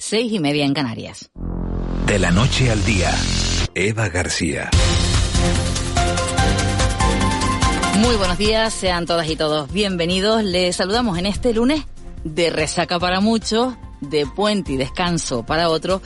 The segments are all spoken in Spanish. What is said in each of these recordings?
Seis y media en Canarias. De la noche al día, Eva García. Muy buenos días, sean todas y todos bienvenidos. Les saludamos en este lunes de resaca para muchos, de puente y descanso para otros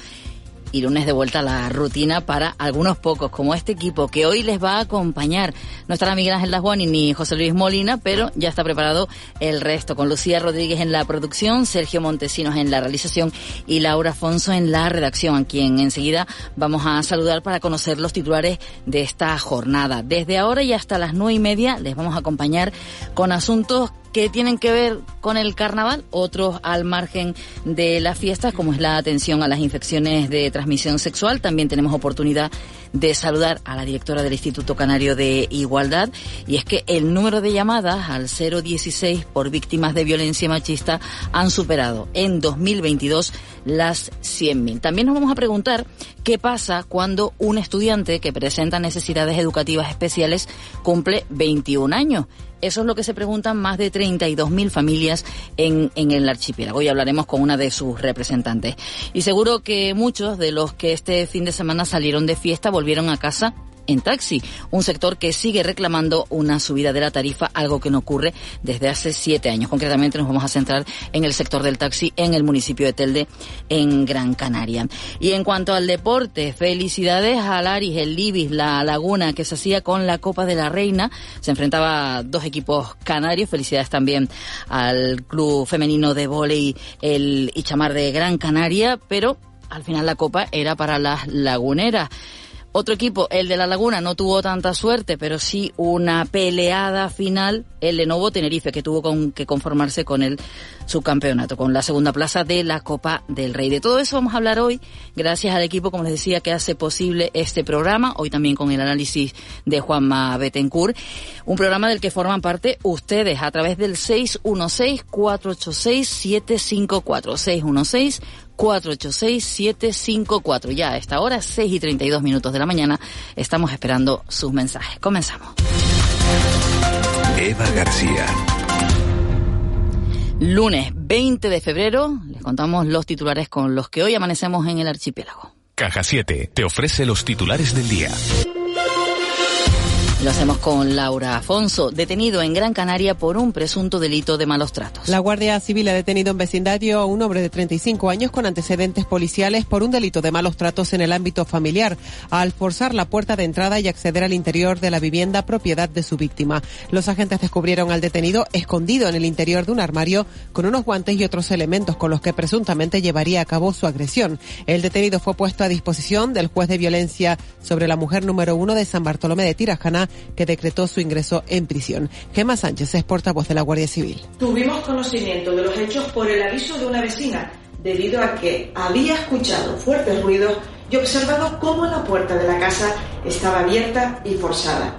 y lunes de vuelta a la rutina para algunos pocos, como este equipo que hoy les va a acompañar. No estará Miguel Ángel Dasguani ni José Luis Molina, pero ya está preparado el resto, con Lucía Rodríguez en la producción, Sergio Montesinos en la realización y Laura Afonso en la redacción, a quien enseguida vamos a saludar para conocer los titulares de esta jornada. Desde ahora y hasta las nueve y media les vamos a acompañar con asuntos que tienen que ver con el carnaval, otros al margen de las fiestas, como es la atención a las infecciones de transmisión sexual. También tenemos oportunidad de saludar a la directora del Instituto Canario de Igualdad y es que el número de llamadas al 016 por víctimas de violencia machista han superado en 2022 las 100.000. También nos vamos a preguntar qué pasa cuando un estudiante que presenta necesidades educativas especiales cumple 21 años. Eso es lo que se preguntan más de 32.000 familias en, en el archipiélago y hablaremos con una de sus representantes. Y seguro que muchos de los que este fin de semana salieron de fiesta volvieron a casa en taxi, un sector que sigue reclamando una subida de la tarifa, algo que no ocurre desde hace siete años. Concretamente nos vamos a centrar en el sector del taxi en el municipio de Telde, en Gran Canaria. Y en cuanto al deporte, felicidades a Laris, el Libis, la Laguna, que se hacía con la Copa de la Reina. Se enfrentaba a dos equipos canarios. Felicidades también al Club Femenino de Voley, el Ichamar de Gran Canaria, pero al final la Copa era para las laguneras. Otro equipo, el de La Laguna, no tuvo tanta suerte, pero sí una peleada final, el Lenovo Tenerife, que tuvo con, que conformarse con el subcampeonato, con la segunda plaza de la Copa del Rey. De todo eso vamos a hablar hoy, gracias al equipo, como les decía, que hace posible este programa, hoy también con el análisis de Juanma Betancourt, un programa del que forman parte ustedes a través del 616-486-754, 616 486-754. Ya a esta hora, 6 y 32 minutos de la mañana, estamos esperando sus mensajes. Comenzamos. Eva García. Lunes 20 de febrero, les contamos los titulares con los que hoy amanecemos en el archipiélago. Caja 7 te ofrece los titulares del día. Lo hacemos con Laura Afonso, detenido en Gran Canaria por un presunto delito de malos tratos. La Guardia Civil ha detenido en vecindario a un hombre de 35 años con antecedentes policiales por un delito de malos tratos en el ámbito familiar, al forzar la puerta de entrada y acceder al interior de la vivienda propiedad de su víctima. Los agentes descubrieron al detenido escondido en el interior de un armario con unos guantes y otros elementos con los que presuntamente llevaría a cabo su agresión. El detenido fue puesto a disposición del juez de violencia sobre la mujer número uno de San Bartolomé de Tirajana que decretó su ingreso en prisión. Gema Sánchez es portavoz de la Guardia Civil. Tuvimos conocimiento de los hechos por el aviso de una vecina, debido a que había escuchado fuertes ruidos y observado cómo la puerta de la casa estaba abierta y forzada.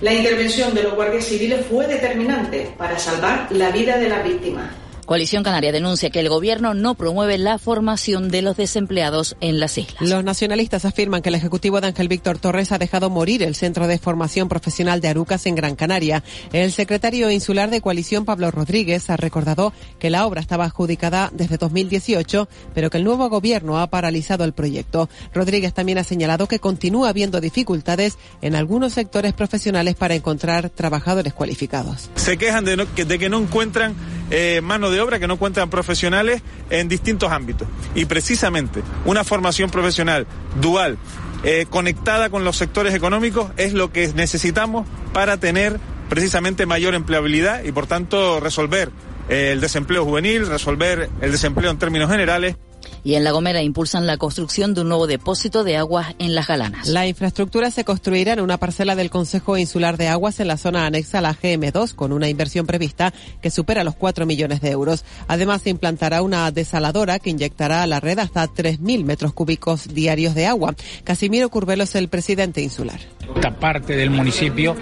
La intervención de los guardias civiles fue determinante para salvar la vida de la víctima. Coalición Canaria denuncia que el gobierno no promueve la formación de los desempleados en las islas. Los nacionalistas afirman que el ejecutivo de Ángel Víctor Torres ha dejado morir el Centro de Formación Profesional de Arucas en Gran Canaria. El secretario insular de Coalición, Pablo Rodríguez, ha recordado que la obra estaba adjudicada desde 2018, pero que el nuevo gobierno ha paralizado el proyecto. Rodríguez también ha señalado que continúa habiendo dificultades en algunos sectores profesionales para encontrar trabajadores cualificados. Se quejan de, no, de que no encuentran eh, mano de obra, que no encuentran profesionales en distintos ámbitos. Y precisamente una formación profesional dual, eh, conectada con los sectores económicos, es lo que necesitamos para tener precisamente mayor empleabilidad y por tanto resolver eh, el desempleo juvenil, resolver el desempleo en términos generales Y en La Gomera impulsan la construcción de un nuevo depósito de aguas en las Galanas. La infraestructura se construirá en una parcela del Consejo Insular de Aguas en la zona anexa a la GM2 con una inversión prevista que supera los 4 millones de euros. Además, se implantará una desaladora que inyectará a la red hasta 3.000 metros cúbicos diarios de agua. Casimiro Curvelo es el presidente insular. Esta parte del municipio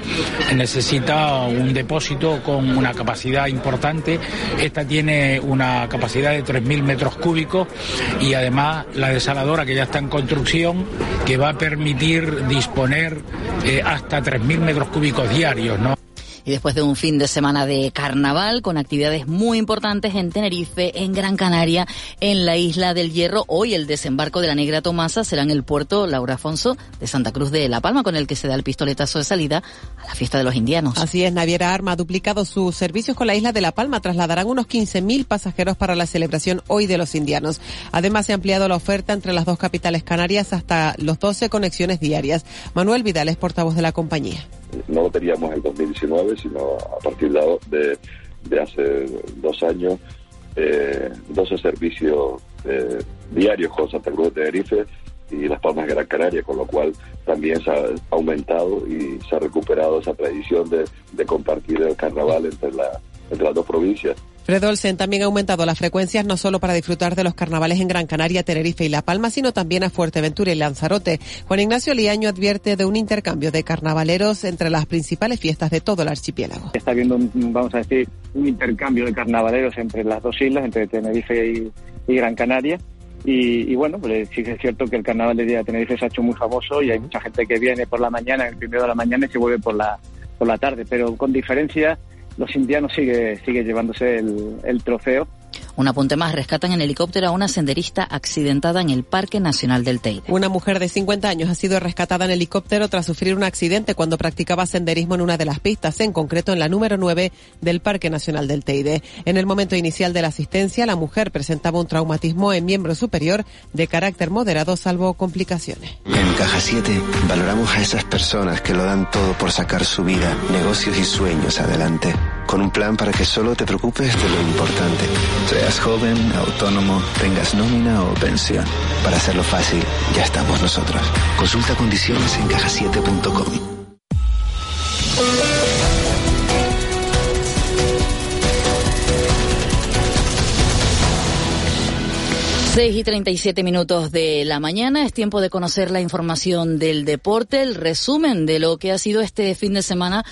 necesita un depósito con una capacidad importante. Esta tiene una capacidad de 3.000 metros cúbicos y además la desaladora que ya está en construcción que va a permitir disponer eh, hasta 3.000 metros cúbicos diarios. ¿no? Y después de un fin de semana de carnaval con actividades muy importantes en Tenerife, en Gran Canaria, en la isla del Hierro, hoy el desembarco de la Negra Tomasa será en el puerto Laura Afonso de Santa Cruz de La Palma, con el que se da el pistoletazo de salida a la fiesta de los indianos. Así es, Naviera Arma ha duplicado sus servicios con la isla de La Palma. Trasladarán unos 15.000 pasajeros para la celebración hoy de los indianos. Además, se ha ampliado la oferta entre las dos capitales canarias hasta los 12 conexiones diarias. Manuel Vidal es portavoz de la compañía no lo teníamos en 2019, sino a partir de, de hace dos años, eh, 12 servicios eh, diarios con Santa Cruz de Tenerife y Las Palmas de Gran Canaria, con lo cual también se ha aumentado y se ha recuperado esa tradición de, de compartir el carnaval entre, la, entre las dos provincias. Fredolsen también ha aumentado las frecuencias no solo para disfrutar de los carnavales en Gran Canaria, Tenerife y La Palma, sino también a Fuerteventura y Lanzarote. Juan Ignacio Liaño advierte de un intercambio de carnavaleros entre las principales fiestas de todo el archipiélago. Está habiendo, vamos a decir, un intercambio de carnavaleros entre las dos islas, entre Tenerife y, Gran Canaria. Y, bueno, pues sí es cierto que el carnaval de día de Tenerife se ha hecho muy famoso y hay mucha gente que viene por la mañana, el primero de la mañana y se vuelve por la, por la tarde, pero con diferencia los indianos sigue, sigue llevándose el, el trofeo un apunte más, rescatan en helicóptero a una senderista accidentada en el Parque Nacional del Teide. Una mujer de 50 años ha sido rescatada en helicóptero tras sufrir un accidente cuando practicaba senderismo en una de las pistas, en concreto en la número 9 del Parque Nacional del Teide. En el momento inicial de la asistencia, la mujer presentaba un traumatismo en miembro superior de carácter moderado, salvo complicaciones. En Caja 7 valoramos a esas personas que lo dan todo por sacar su vida, negocios y sueños adelante, con un plan para que solo te preocupes de lo importante Seas joven, autónomo, tengas nómina o pensión. Para hacerlo fácil, ya estamos nosotros. Consulta condiciones en cajasiete.com. Seis y 37 minutos de la mañana es tiempo de conocer la información del deporte, el resumen de lo que ha sido este fin de semana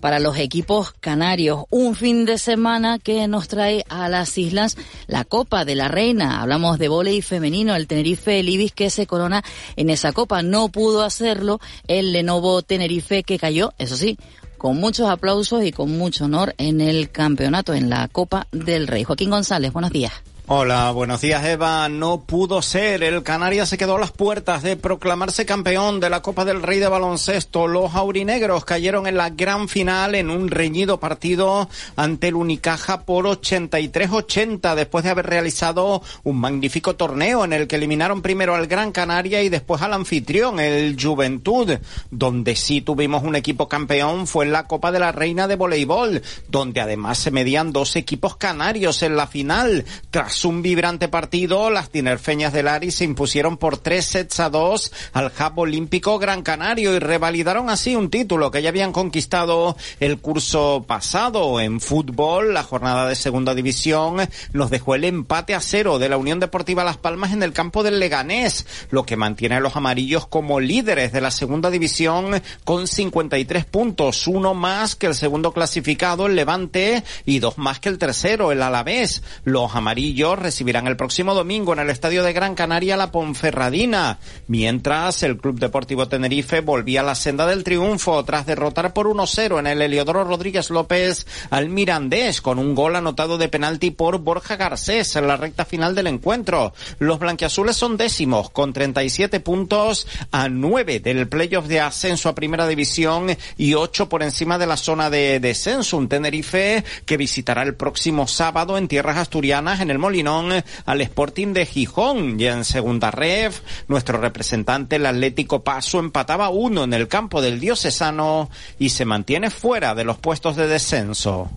para los equipos canarios. Un fin de semana que nos trae a las islas la Copa de la Reina. Hablamos de volei femenino, el Tenerife el Ibis que se corona en esa copa. No pudo hacerlo el Lenovo Tenerife que cayó, eso sí, con muchos aplausos y con mucho honor en el campeonato, en la Copa del Rey. Joaquín González, buenos días. Hola, buenos días Eva. No pudo ser. El Canarias se quedó a las puertas de proclamarse campeón de la Copa del Rey de Baloncesto. Los aurinegros cayeron en la gran final en un reñido partido ante el Unicaja por 83-80 después de haber realizado un magnífico torneo en el que eliminaron primero al Gran Canaria y después al anfitrión, el Juventud. Donde sí tuvimos un equipo campeón fue en la Copa de la Reina de Voleibol, donde además se medían dos equipos canarios en la final tras un vibrante partido, las tinerfeñas del Ari se impusieron por tres sets a dos al Hub Olímpico Gran Canario y revalidaron así un título que ya habían conquistado el curso pasado en fútbol. La jornada de segunda división nos dejó el empate a cero de la Unión Deportiva Las Palmas en el campo del Leganés, lo que mantiene a los amarillos como líderes de la segunda división con 53 puntos, uno más que el segundo clasificado, el Levante, y dos más que el tercero, el Alavés. Los amarillos recibirán el próximo domingo en el Estadio de Gran Canaria la Ponferradina, mientras el Club Deportivo Tenerife volvía a la senda del triunfo tras derrotar por 1-0 en el Heliodoro Rodríguez López al Mirandés con un gol anotado de penalti por Borja Garcés en la recta final del encuentro. Los blanquiazules son décimos con 37 puntos a 9 del playoff de ascenso a Primera División y 8 por encima de la zona de descenso. Un Tenerife que visitará el próximo sábado en tierras asturianas en el Molino al Sporting de Gijón. Y en segunda ref, nuestro representante, el Atlético Paso, empataba uno en el campo del Diocesano y se mantiene fuera de los puestos de descenso.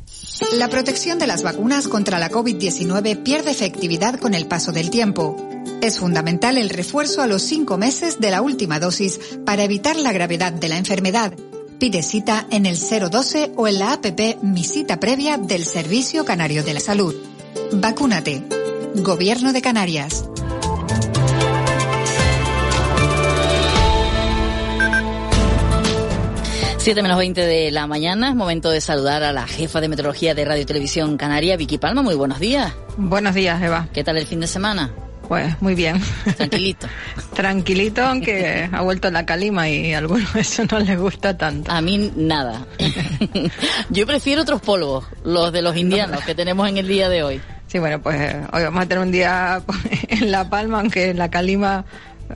La protección de las vacunas contra la COVID-19 pierde efectividad con el paso del tiempo. Es fundamental el refuerzo a los cinco meses de la última dosis para evitar la gravedad de la enfermedad. Pide cita en el 012 o en la APP Mi Cita Previa del Servicio Canario de la Salud. Vacúnate. Gobierno de Canarias. Siete menos 20 de la mañana, es momento de saludar a la jefa de meteorología de Radio y Televisión Canaria, Vicky Palma. Muy buenos días. Buenos días, Eva. ¿Qué tal el fin de semana? Pues muy bien. Tranquilito. Tranquilito, aunque ha vuelto la calima y a algunos eso no les gusta tanto. A mí nada. Yo prefiero otros polvos, los de los indianos que tenemos en el día de hoy. Sí, bueno, pues hoy vamos a tener un día en La Palma, aunque la calima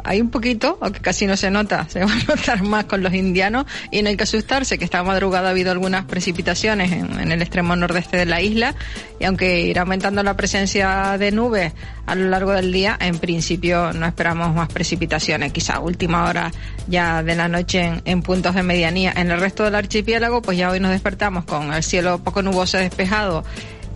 hay un poquito, aunque casi no se nota, se va a notar más con los indianos y no hay que asustarse que esta madrugada ha habido algunas precipitaciones en, el extremo nordeste de la isla y aunque irá aumentando la presencia de nubes a lo largo del día, en principio no esperamos más precipitaciones, quizá última hora ya de la noche en, en puntos de medianía. En el resto del archipiélago, pues ya hoy nos despertamos con el cielo poco nuboso despejado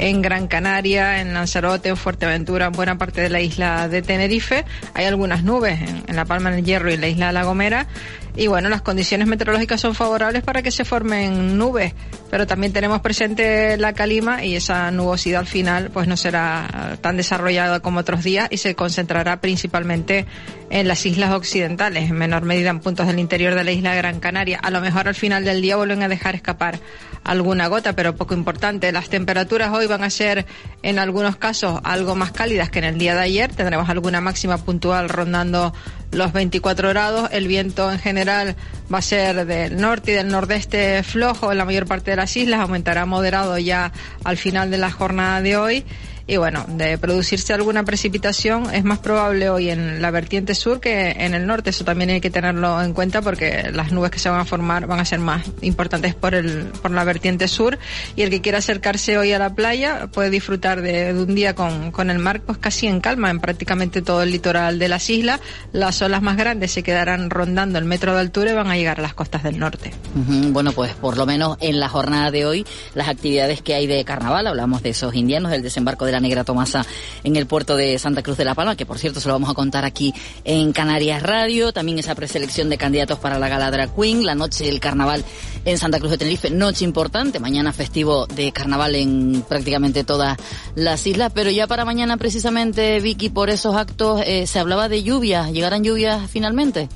en Gran Canaria, en Lanzarote, en Fuerteventura, en buena parte de la isla de Tenerife. Hay algunas nubes en, La Palma del Hierro y en la isla de La Gomera. Y bueno, las condiciones meteorológicas son favorables para que se formen nubes, pero también tenemos presente la calima y esa nubosidad al final pues no será tan desarrollada como otros días y se concentrará principalmente en las islas occidentales, en menor medida en puntos del interior de la isla Gran Canaria. A lo mejor al final del día vuelven a dejar escapar alguna gota, pero poco importante. Las temperaturas hoy van a ser en algunos casos algo más cálidas que en el día de ayer. Tendremos alguna máxima puntual rondando los 24 grados. El viento en general va a ser del norte y del nordeste flojo en la mayor parte de las islas. Aumentará moderado ya al final de la jornada de hoy. Y bueno, de producirse alguna precipitación es más probable hoy en la vertiente sur que en el norte. Eso también hay que tenerlo en cuenta porque las nubes que se van a formar van a ser más importantes por, el, por la vertiente sur. Y el que quiera acercarse hoy a la playa puede disfrutar de, un día con, con el mar pues casi en calma en prácticamente todo el litoral de las islas. Las olas más grandes se quedarán rondando el metro de altura y van a llegar a las costas del norte. Bueno, pues por lo menos en la jornada de hoy, las actividades que hay de carnaval, hablamos de esos indianos, del desembarco de la Negra Tomasa en el puerto de Santa Cruz de la Palma, que por cierto se lo vamos a contar aquí en Canarias Radio, también esa preselección de candidatos para la gala Drag Queen, la noche del carnaval en Santa Cruz de Tenerife, noche importante, mañana festivo de carnaval en prácticamente todas las islas, pero ya para mañana precisamente, Vicky, por esos actos eh, se hablaba de lluvias, ¿llegarán lluvias finalmente?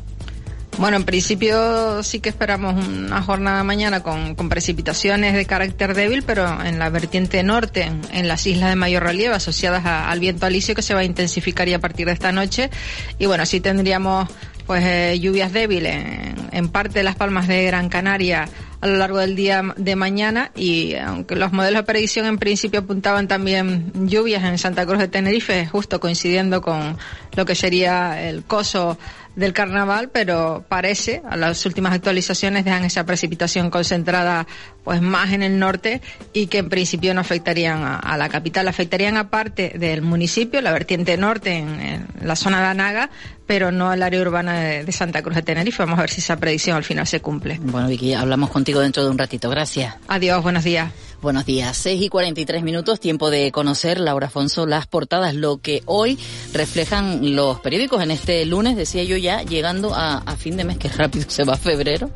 Bueno, en principio sí que esperamos una jornada mañana con, precipitaciones de carácter débil, pero en la vertiente norte, en, las islas de mayor relieve, asociadas al viento alisio que se va a intensificar a partir de esta noche. Y bueno, sí tendríamos pues eh, lluvias débiles en, parte de las palmas de Gran Canaria a lo largo del día de mañana y aunque los modelos de predicción en principio apuntaban también lluvias en Santa Cruz de Tenerife, justo coincidiendo con lo que sería el coso del carnaval, pero parece, a las últimas actualizaciones dejan esa precipitación concentrada pues más en el norte y que en principio no afectarían a, la capital, afectarían a parte del municipio, la vertiente norte en, la zona de Anaga, pero no al área urbana de, Santa Cruz de Tenerife. Vamos a ver si esa predicción al final se cumple. Bueno, Vicky, hablamos contigo dentro de un ratito. Gracias. Adiós, buenos días. Buenos días. 6 y 43 minutos, tiempo de conocer, Laura Afonso, las portadas, lo que hoy reflejan los periódicos en este lunes, decía yo ya, llegando a, fin de mes, que rápido se va febrero,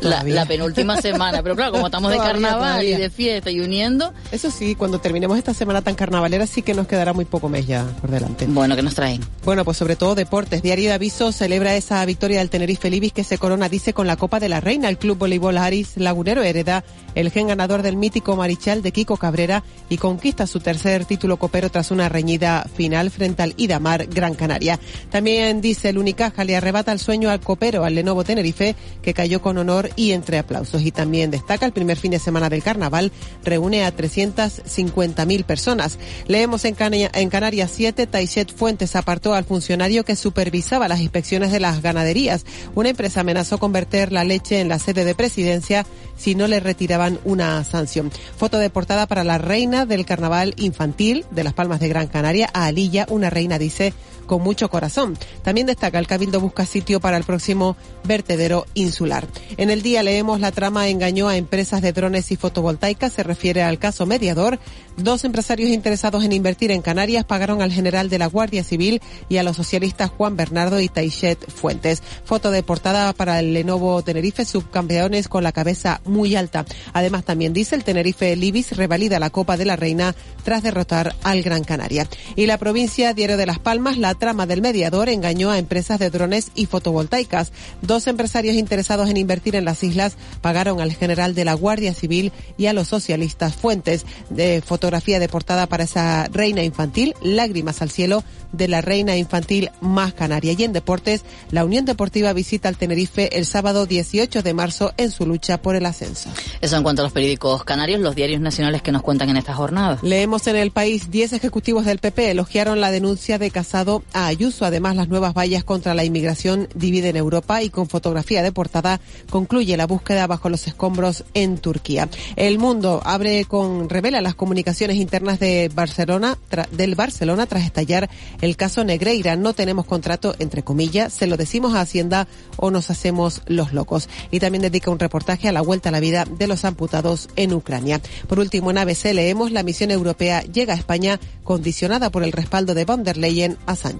la, penúltima semana. Pero claro, como estamos de carnaval y de fiesta y uniendo. Eso sí, cuando terminemos esta semana tan carnavalera, sí que nos quedará muy poco mes ya por delante. Bueno, ¿qué nos traen? Bueno, pues sobre todo deportes. Diario de Aviso celebra esa victoria del Tenerife Libis que se corona, dice, con la Copa de la Reina. El Club Voleibol Aris Lagunero hereda el gen ganador del mítico De Kiko Cabrera y conquista su tercer título copero tras una reñida final frente al Idamar Gran Canaria. También dice el Unicaja le arrebata el sueño al copero, al Lenovo Tenerife, que cayó con honor y entre aplausos. Y también destaca el primer fin de semana del carnaval, reúne a 350.000 personas. Leemos en, Canarias 7, Taichet Fuentes apartó al funcionario que supervisaba las inspecciones de las ganaderías. Una empresa amenazó con verter la leche en la sede de presidencia si no le retiraban una sanción. Foto de portada para la reina del carnaval infantil de las Palmas de Gran Canaria, a Alilla, una reina dice con mucho corazón. También destaca el Cabildo busca sitio para el próximo vertedero insular. En el día leemos la trama engañó a empresas de drones y fotovoltaicas. Se refiere al caso mediador. Dos empresarios interesados en invertir en Canarias pagaron al general de la Guardia Civil y a los socialistas Juan Bernardo y Taichet Fuentes. Foto de portada para el Lenovo Tenerife, subcampeones con la cabeza muy alta. Además, también dice el Tenerife Libis revalida la Copa de la Reina tras derrotar al Gran Canaria. Y la provincia Diario de Las Palmas, la trama del mediador engañó a empresas de drones y fotovoltaicas. Dos empresarios interesados en invertir en las islas pagaron al general de la Guardia Civil y a los socialistas Fuentes. De fotografía de portada para esa reina infantil, lágrimas al cielo de la reina infantil más canaria. Y en deportes, la Unión Deportiva visita al Tenerife el sábado 18 de marzo en su lucha por el ascenso. Eso en cuanto a los periódicos canarios, los diarios nacionales que nos cuentan en esta jornada. Leemos en el país 10 ejecutivos del PP elogiaron la denuncia de Casado a Ayuso. Además, las nuevas vallas contra la inmigración dividen Europa y con fotografía de portada concluye la búsqueda bajo los escombros en Turquía. El mundo abre con revela las comunicaciones internas de Barcelona del Barcelona tras estallar el caso Negreira. No tenemos contrato, entre comillas, se lo decimos a Hacienda o nos hacemos los locos. Y también dedica un reportaje a la vuelta a la vida de los amputados en Ucrania. Por último, en ABC leemos la misión europea llega a España condicionada por el respaldo de von der Leyen a Sánchez.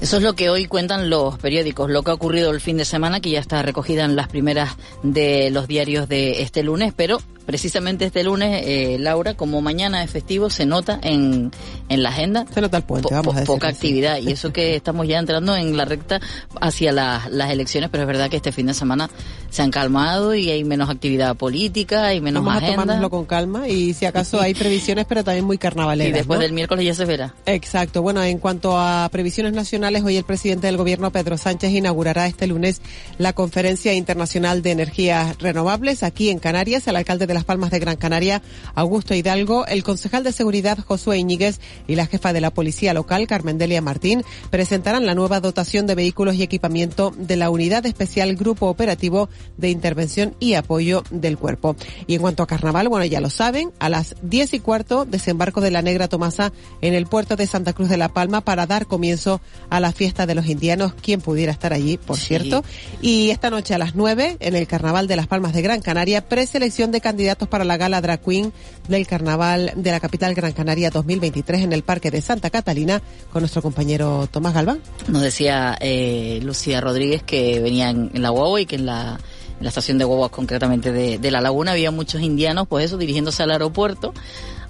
Eso es lo que hoy cuentan los periódicos, lo que ha ocurrido el fin de semana, que ya está recogida en las primeras de los diarios de este lunes, pero precisamente este lunes, eh, Laura, como mañana es festivo, se nota en, en la agenda. Se nota el puente, vamos a decir Poca actividad. Y eso que estamos ya entrando en la recta hacia las elecciones, pero es verdad que este fin de semana se han calmado y hay menos actividad política, hay menos vamos agenda. a tomárnoslo con calma y si acaso hay previsiones, pero también muy carnavaleras. Y después ¿no? del miércoles ya se verá. Exacto. Bueno, en cuanto a previsiones nacionales, hoy el presidente del gobierno, Pedro Sánchez, inaugurará este lunes la Conferencia Internacional de Energías Renovables aquí en Canarias. El alcalde de Las Palmas de Gran Canaria, Augusto Hidalgo, el concejal de seguridad, Josué Iñiguez, y la jefa de la policía local, Carmen Delia Martín, presentarán la nueva dotación de vehículos y equipamiento de la Unidad Especial Grupo Operativo de Intervención y Apoyo del Cuerpo. Y en cuanto a carnaval, bueno, ya lo saben, a las diez y cuarto, desembarco de la Negra Tomasa en el puerto de Santa Cruz de la Palma para dar comienzo a la fiesta de los indianos, quien pudiera estar allí, por Sí. cierto. Y esta noche a las nueve, en el Carnaval de Las Palmas de Gran Canaria, preselección de candidatos para la gala Drag Queen del Carnaval de la capital Gran Canaria 2023 en el Parque de Santa Catalina con nuestro compañero Tomás Galván. Nos decía eh, Lucía Rodríguez que venía en, en la guagua y que en la, en la estación de guaguas concretamente de, de La Laguna había muchos indianos, pues eso, dirigiéndose al aeropuerto.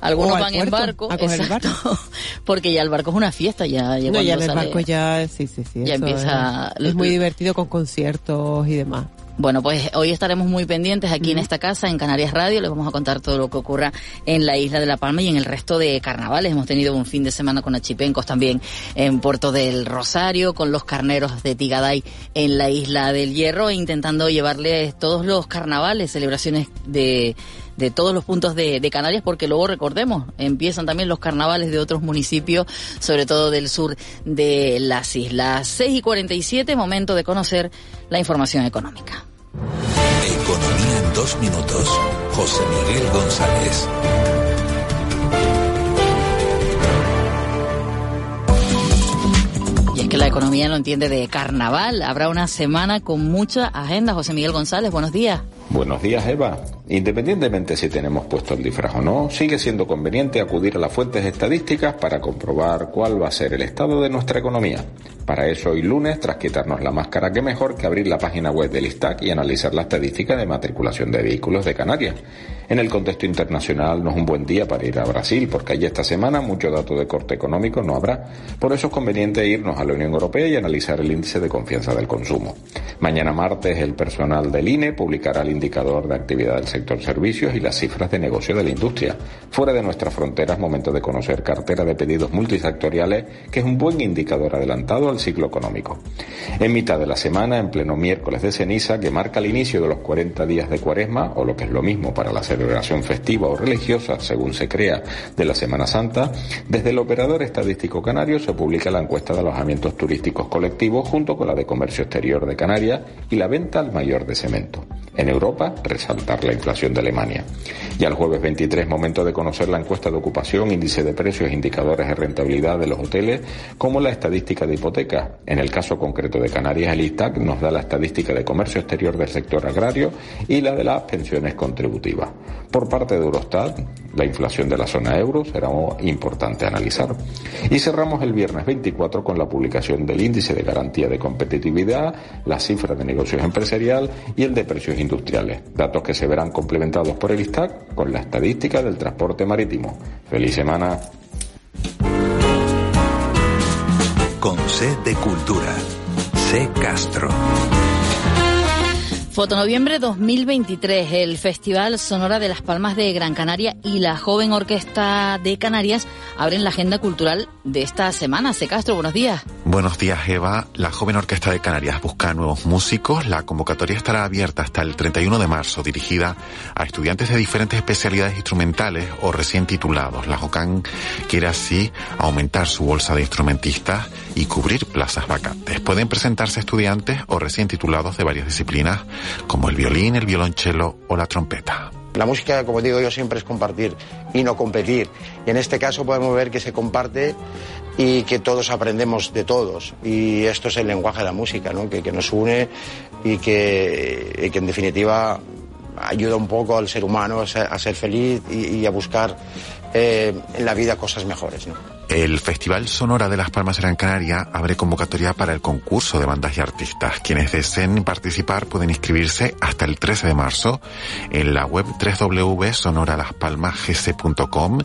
Algunos al van en puerto, barco, a coger el exacto, porque ya el barco es una fiesta, ya, ya No, ya en el sale- barco ya, sí, sí, sí. ya eso empieza- Es, es muy divertido con conciertos y demás. Bueno, pues hoy estaremos muy pendientes aquí en esta casa, en Canarias Radio. Les vamos a contar todo lo que ocurra en la isla de La Palma y en el resto de carnavales. Hemos tenido un fin de semana con achipencos también en Puerto del Rosario, con los carneros de Tigaday en la isla del Hierro, intentando llevarles todos los carnavales, celebraciones de de todos los puntos de, de Canarias, porque luego recordemos, empiezan también los carnavales de otros municipios, sobre todo del sur de las islas. 6 y 47, momento de conocer la información económica. Economía en dos minutos. José Miguel González. Y es que la economía no entiende de carnaval. Habrá una semana con mucha agenda. José Miguel González, buenos días. Buenos días, Eva. Independientemente si tenemos puesto el disfraz o no, sigue siendo conveniente acudir a las fuentes estadísticas para comprobar cuál va a ser el estado de nuestra economía. Para eso, hoy lunes, tras quitarnos la máscara, que mejor que abrir la página web del ISTAC y analizar la estadística de matriculación de vehículos de Canarias. En el contexto internacional no es un buen día para ir a Brasil, porque allí esta semana mucho dato de corte económico no habrá. Por eso es conveniente irnos a la Unión Europea y analizar el índice de confianza del consumo. Mañana martes el personal del INE publicará el indicador de actividad del sector servicios y las cifras de negocio de la industria. Fuera de nuestras fronteras, momento de conocer cartera de pedidos multisectoriales, que es un buen indicador adelantado al ciclo económico. En mitad de la semana, en pleno miércoles de ceniza, que marca el inicio de los 40 días de cuaresma, o lo que es lo mismo para la celebración festiva o religiosa, según se crea, de la Semana Santa, desde el operador estadístico canario se publica la encuesta de alojamientos turísticos colectivos junto con la de comercio exterior de Canarias y la venta al mayor de cemento. En Europa, resaltar la inflación de Alemania. Y al jueves 23, momento de conocer la encuesta de ocupación, índice de precios, indicadores de rentabilidad de los hoteles, como la estadística de hipotecas. En el caso concreto de Canarias, el ISTAC nos da la estadística de comercio exterior del sector agrario y la de las pensiones contributivas. Por parte de Eurostat, la inflación de la zona euro será importante analizar. Y cerramos el viernes 24 con la publicación del índice de garantía de competitividad, la cifra de negocios empresarial y el de precios industriales, datos que se verán complementados por el ISTAC con la estadística del transporte marítimo. Feliz semana. Con C de Cultura. C Castro. Fotonoviembre 2023, el Festival Sonora de las Palmas de Gran Canaria y la Joven Orquesta de Canarias abren la agenda cultural de esta semana. Se Castro, buenos días. Buenos días, Eva. La Joven Orquesta de Canarias busca nuevos músicos. La convocatoria estará abierta hasta el 31 de marzo, dirigida a estudiantes de diferentes especialidades instrumentales o recién titulados. La JOCAN quiere así aumentar su bolsa de instrumentistas y cubrir plazas vacantes. Pueden presentarse estudiantes o recién titulados de varias disciplinas como el violín, el violonchelo o la trompeta. La música, como digo yo, siempre es compartir y no competir. Y en este caso podemos ver que se comparte y que todos aprendemos de todos. Y esto es el lenguaje de la música, ¿no? que, que nos une y que, que, en definitiva ayuda un poco al ser humano a ser, feliz y, y, a buscar eh, en la vida cosas mejores. ¿no? El Festival Sonora de Las Palmas Gran Canaria abre convocatoria para el concurso de bandas y artistas. Quienes deseen participar pueden inscribirse hasta el 13 de marzo en la web www.sonoralaspalmasgc.com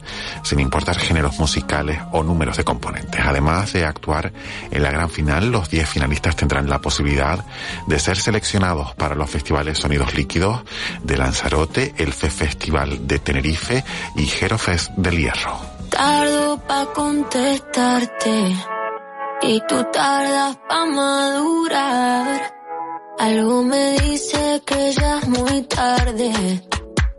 sin importar géneros musicales o números de componentes. Además de actuar en la gran final, los 10 finalistas tendrán la posibilidad de ser seleccionados para los festivales Sonidos Líquidos de Lanzarote, el FE Festival de Tenerife y Jerofest del Hierro. Tardo pa' contestarte y tú tardas pa' madurar. Algo me dice que ya es muy tarde,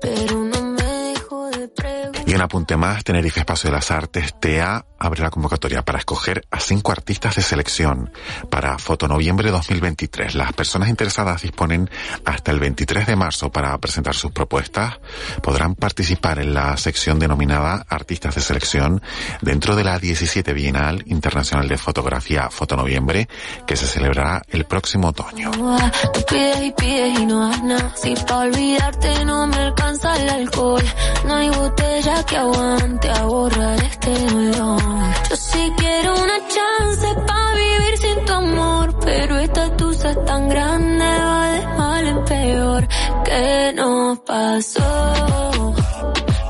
pero no me dejo de preguntar. Y un apunte más, Tenerife Espacio de las Artes, TEA, abre la convocatoria para escoger a cinco artistas de selección para Fotonoviembre 2023. Las personas interesadas disponen hasta el 23 de marzo para presentar sus propuestas. Podrán participar en la sección denominada Artistas de Selección dentro de la 17 Bienal Internacional de Fotografía Fotonoviembre que se celebrará el próximo otoño. Yo sí quiero una chance pa' vivir sin tu amor, pero esta tusa es tan grande, va de mal en peor. ¿Qué nos pasó?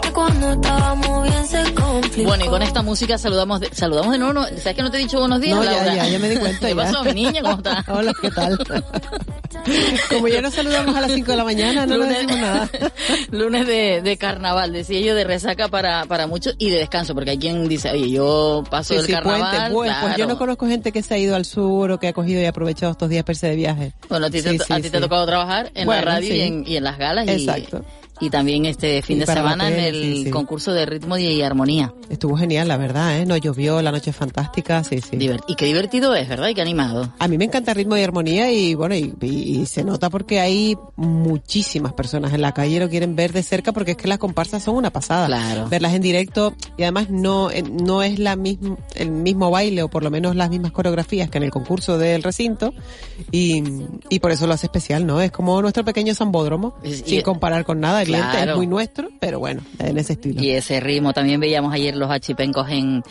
Que cuando estábamos bien se complicó. Bueno, y con esta música saludamos de, saludamos de nuevo. ¿Sabes que no te he dicho buenos días, no, Laura? Ya, ya, ya me di cuenta. ¿Qué ya. pasó, mi niña? ¿Cómo estás? Hola, ¿qué tal? Como ya nos saludamos a las 5 de la mañana, no lunes, decimos nada. lunes de, de, carnaval, decía yo, de resaca para, para muchos y de descanso, porque hay quien dice, oye, yo paso sí, del sí, carnaval. Puente, claro. Pues yo no conozco gente que se ha ido al sur o que ha cogido y aprovechado estos días perse de viaje. Bueno, a ti, sí, te, a ti te ha tocado trabajar en bueno, la radio y en, y, en, las galas. Exacto. Y, y también este fin de semana en el concurso de ritmo y armonía. Estuvo genial, la verdad, ¿eh? No llovió, la noche fantástica, sí, sí. Y qué divertido es, ¿verdad? Y qué animado. A mí me encanta ritmo y armonía y bueno, y, y, y, se nota porque hay muchísimas personas en la calle lo quieren ver de cerca porque es que las comparsas son una pasada. Claro. Verlas en directo y además no, no es la misma, el mismo baile o por lo menos las mismas coreografías que en el concurso del recinto y, y por eso lo hace especial, ¿no? Es como nuestro pequeño zambódromo, sin comparar con nada, claro. es muy nuestro, pero bueno, en ese estilo. Y ese ritmo, también veíamos ayer los achipencos en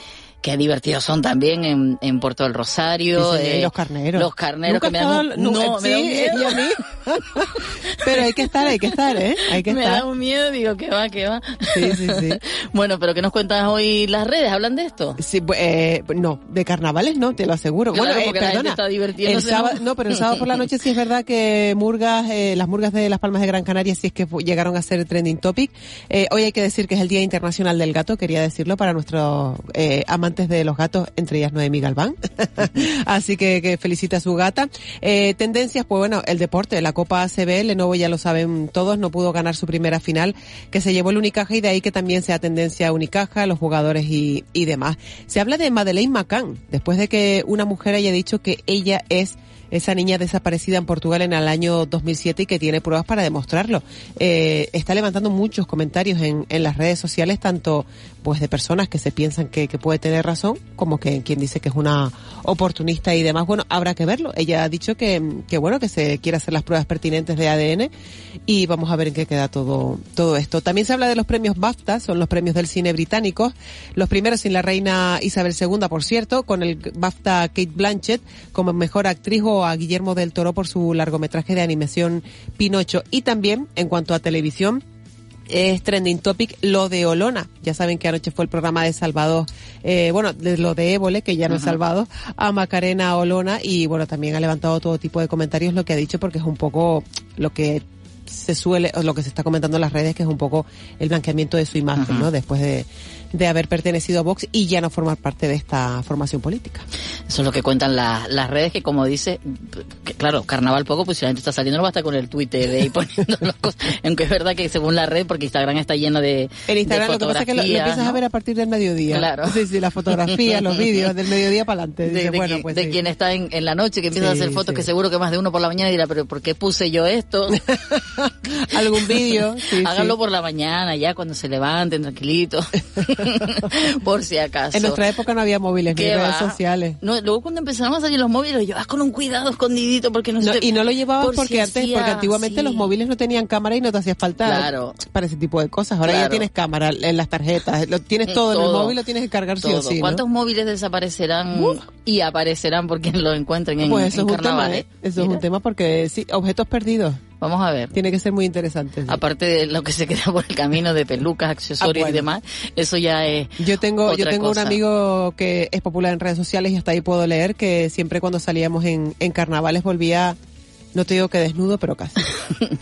qué divertidos son también en, en Puerto del Rosario. Sí, eh, los carneros. Los carneros Nunca que me dan, estado, no, sí, me da un miedo. Y a mí. pero hay que estar, hay que estar, ¿eh? Hay que me estar. da un miedo, digo, que va, que va. Sí, sí, sí. bueno, pero ¿qué nos cuentas hoy las redes? ¿Hablan de esto? Sí, eh, no, de carnavales no, te lo aseguro. Claro, bueno, eh, perdona. está el sábado, ¿no? pero el sábado por la noche sí es verdad que Murgas, eh, las Murgas de las Palmas de Gran Canaria sí es que llegaron a ser trending topic. Eh, hoy hay que decir que es el Día Internacional del Gato, quería decirlo para nuestros amantes amantes de los gatos, entre ellas Noemí Galván. Así que, felicita a su gata. Eh, tendencias, pues bueno, el deporte, la Copa ACB, Lenovo ya lo saben todos, no pudo ganar su primera final, que se llevó el Unicaja y de ahí que también sea tendencia Unicaja, los jugadores y, y demás. Se habla de Madeleine McCann, después de que una mujer haya dicho que ella es esa niña desaparecida en Portugal en el año 2007 y que tiene pruebas para demostrarlo. Eh, está levantando muchos comentarios en, en las redes sociales, tanto pues de personas que se piensan que, puede tener razón, como que quien dice que es una oportunista y demás. Bueno, habrá que verlo. Ella ha dicho que, que bueno, que se quiere hacer las pruebas pertinentes de ADN y vamos a ver en qué queda todo, todo esto. También se habla de los premios BAFTA, son los premios del cine británicos. Los primeros sin la reina Isabel II, por cierto, con el BAFTA Kate Blanchett como mejor actriz o a Guillermo del Toro por su largometraje de animación Pinocho. Y también, en cuanto a televisión, es trending topic lo de Olona. Ya saben que anoche fue el programa de Salvador, eh, bueno, de lo de Évole, que ya no es Salvador, a Macarena Olona y bueno, también ha levantado todo tipo de comentarios lo que ha dicho porque es un poco lo que se suele, o lo que se está comentando en las redes, que es un poco el blanqueamiento de su imagen, ¿no? Después de, de haber pertenecido a Vox y ya no formar parte de esta formación política. Eso es lo que cuentan la, las redes, que como dice, que claro, carnaval poco, pues si la gente está saliendo no basta con el Twitter de ahí poniendo las cosas. Aunque es verdad que según la red, porque Instagram está lleno de. En Instagram de lo que pasa es que lo, lo empiezas ¿no? a ver a partir del mediodía. Claro. Sí, sí, las fotografías, los vídeos, del mediodía para adelante. De, bueno, pues de sí. quien está en, en la noche, que empieza a hacer fotos sí. que seguro que más de uno por la mañana dirá, pero ¿por qué puse yo esto? Algún vídeo, sí, Háganlo por la mañana, ya cuando se levanten, tranquilitos. por si acaso. En nuestra época no había móviles ni ¿Qué redes sociales. No, luego cuando empezaron a salir los móviles, lo llevas con un cuidado escondidito porque no, No, se- y no lo llevabas por porque si antes, hacía- porque antiguamente sí. los móviles no tenían cámara y no te hacía falta Claro. para ese tipo de cosas. Ahora ya tienes cámara en las tarjetas, lo tienes todo, en el Todo. móvil, lo tienes que cargar sí o Todo. sí. ¿no? ¿Cuántos móviles desaparecerán y aparecerán por quien los encuentren en, Pues eso en es un tema, carnavales? ¿eh? Eso es un tema porque sí, objetos perdidos. Vamos a ver. Tiene que ser muy interesante. sí. Aparte de lo que se queda por el camino de pelucas, accesorios Ah, bueno. y demás, eso ya es. Yo tengo, yo tengo un amigo que es popular en redes sociales y hasta ahí puedo leer que siempre cuando salíamos en, en carnavales volvía, no te digo que desnudo, pero casi.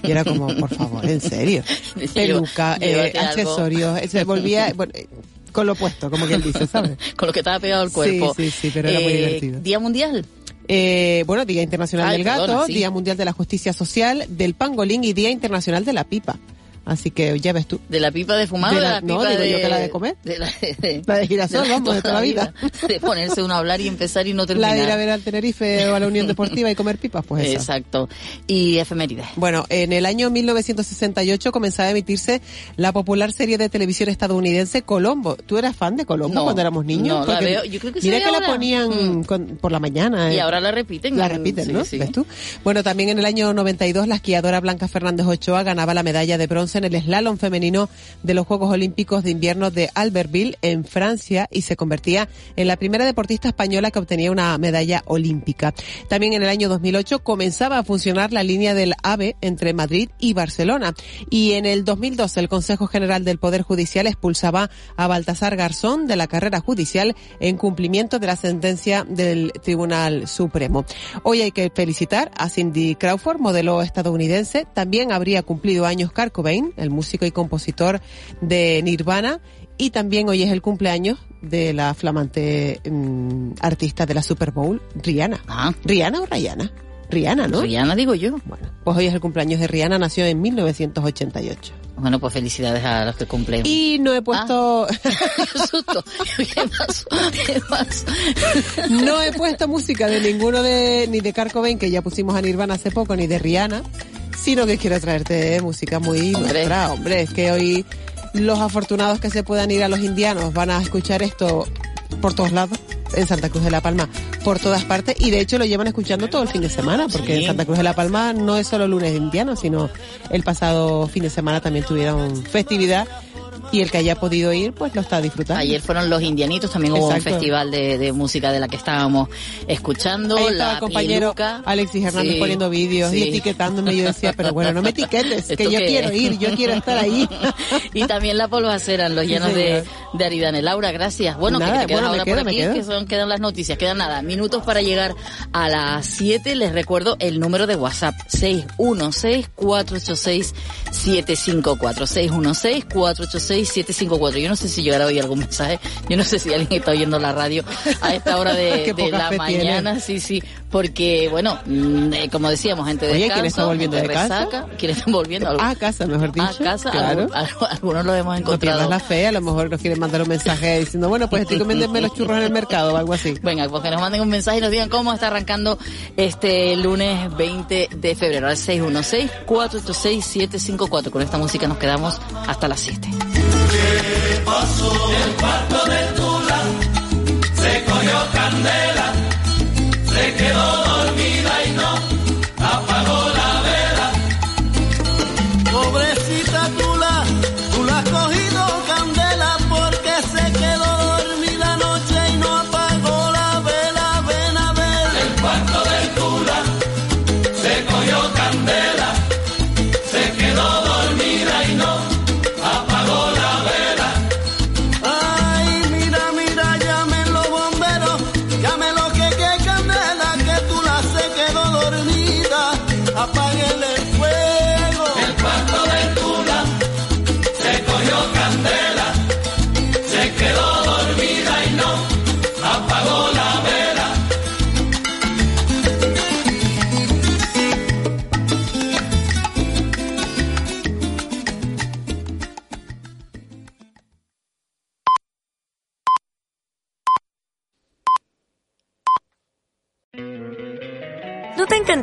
Y era como, por favor, en serio. Peluca, eh, accesorios, eh, se volvía, bueno, eh, con lo puesto, como quien dice, ¿sabes? Con lo que estaba pegado al cuerpo. Sí, sí, sí, pero era muy divertido. Día Mundial. Eh, bueno, Día Internacional Ay, del Gato, sí. Día Mundial de la Justicia Social, del Pangolín y Día Internacional de la Pipa. Así que ya ves tú. ¿De la pipa de fumar De o de la- la no, pipa digo de... yo que la de comer. De la de, La de girasol, vamos, de toda la vida. De ponerse uno a hablar y empezar y no La terminar. de ir a ver al Tenerife o a la Unión Deportiva y comer pipas, pues esa. Exacto. Y efemérides. Bueno, en el año 1968 comenzaba a emitirse la popular serie de televisión estadounidense Colombo. ¿Tú eras fan de Colombo No, cuando éramos niños? no, la Porque veo. Yo creo que Mira que la ponían Mm. con- por la mañana. Y eh. ahora la repiten. La en- repiten, sí, ¿no? sí. ¿Ves tú? Bueno, también en el año 92 la esquiadora Blanca Fernández Ochoa ganaba la medalla de bronce en el slalom femenino de los Juegos Olímpicos de Invierno de Albertville en Francia y se convertía en la primera deportista española que obtenía una medalla olímpica. También en el año 2008 comenzaba a funcionar la línea del AVE entre Madrid y Barcelona y en el 2012 el Consejo General del Poder Judicial expulsaba a Baltasar Garzón de la carrera judicial en cumplimiento de la sentencia del Tribunal Supremo. Hoy hay que felicitar a Cindy Crawford, modelo estadounidense. También habría cumplido años Kurt Cobain, el músico y compositor de Nirvana. Y también hoy es el cumpleaños de la flamante mm, artista de la Super Bowl, Rihanna. ¿Rihanna o Rihanna? Rihanna, ¿no? Ah. Rihanna digo yo. Bueno, pues hoy es el cumpleaños de Rihanna, nació en 1988. Bueno, pues felicidades a los que cumplen. Y no he puesto... Qué susto. ¿Qué pasó? ¿Qué pasó? No he puesto música de ninguno de, ni de Kurt Cobain, que ya pusimos a Nirvana hace poco, ni de Rihanna, sino que quiero traerte música muy Hombre. nuestra, hombre, es que hoy los afortunados que se puedan ir a los indianos van a escuchar esto por todos lados, en Santa Cruz de la Palma, por todas partes, y de hecho lo llevan escuchando todo el fin de semana, porque Sí. en Santa Cruz de la Palma no es solo lunes de indiano, sino el pasado fin de semana también tuvieron festividad, y el que haya podido ir, pues lo está disfrutando. Ayer fueron los indianitos, también hubo un festival de, de música de la que estábamos escuchando. Ahí estaba la compañero Pieluca. Alexis Hernández Sí, poniendo vídeos y sí. etiquetándome. Yo decía, pero bueno, no me etiquetes, que ¿Esto yo qué quiero ir, yo quiero estar ahí. y también la polvacera en los Sí, llanos de, señor. de Aridane. Laura, gracias. Bueno, Nada, que te quedas bueno, me ahora por aquí, que son, quedan las noticias. Quedan nada, minutos para llegar a las 7. Les recuerdo el número de WhatsApp, 616-486-754. 426-754. Yo no sé si llegará hoy algún mensaje. Yo no sé si alguien está oyendo la radio a esta hora de, de la mañana. Sí, sí. Porque, bueno, mm, eh, como decíamos, gente de Oye, ¿quién está volviendo de, resaca, casa? ¿Quién está volviendo? A casa, mejor dicho. A casa, claro. Algu- algunos lo hemos No encontrado. pierdas la fe, a lo mejor nos quieren mandar un mensaje diciendo, bueno, pues estoy comiéndome los churros en el mercado o algo así. Venga, pues que nos manden un mensaje y nos digan cómo está arrancando este lunes 20 de febrero al 616-486-754. Con esta música nos quedamos hasta las 7. Pasó? El cuarto de Tula se cogió candela, se quedó dormida Apáguele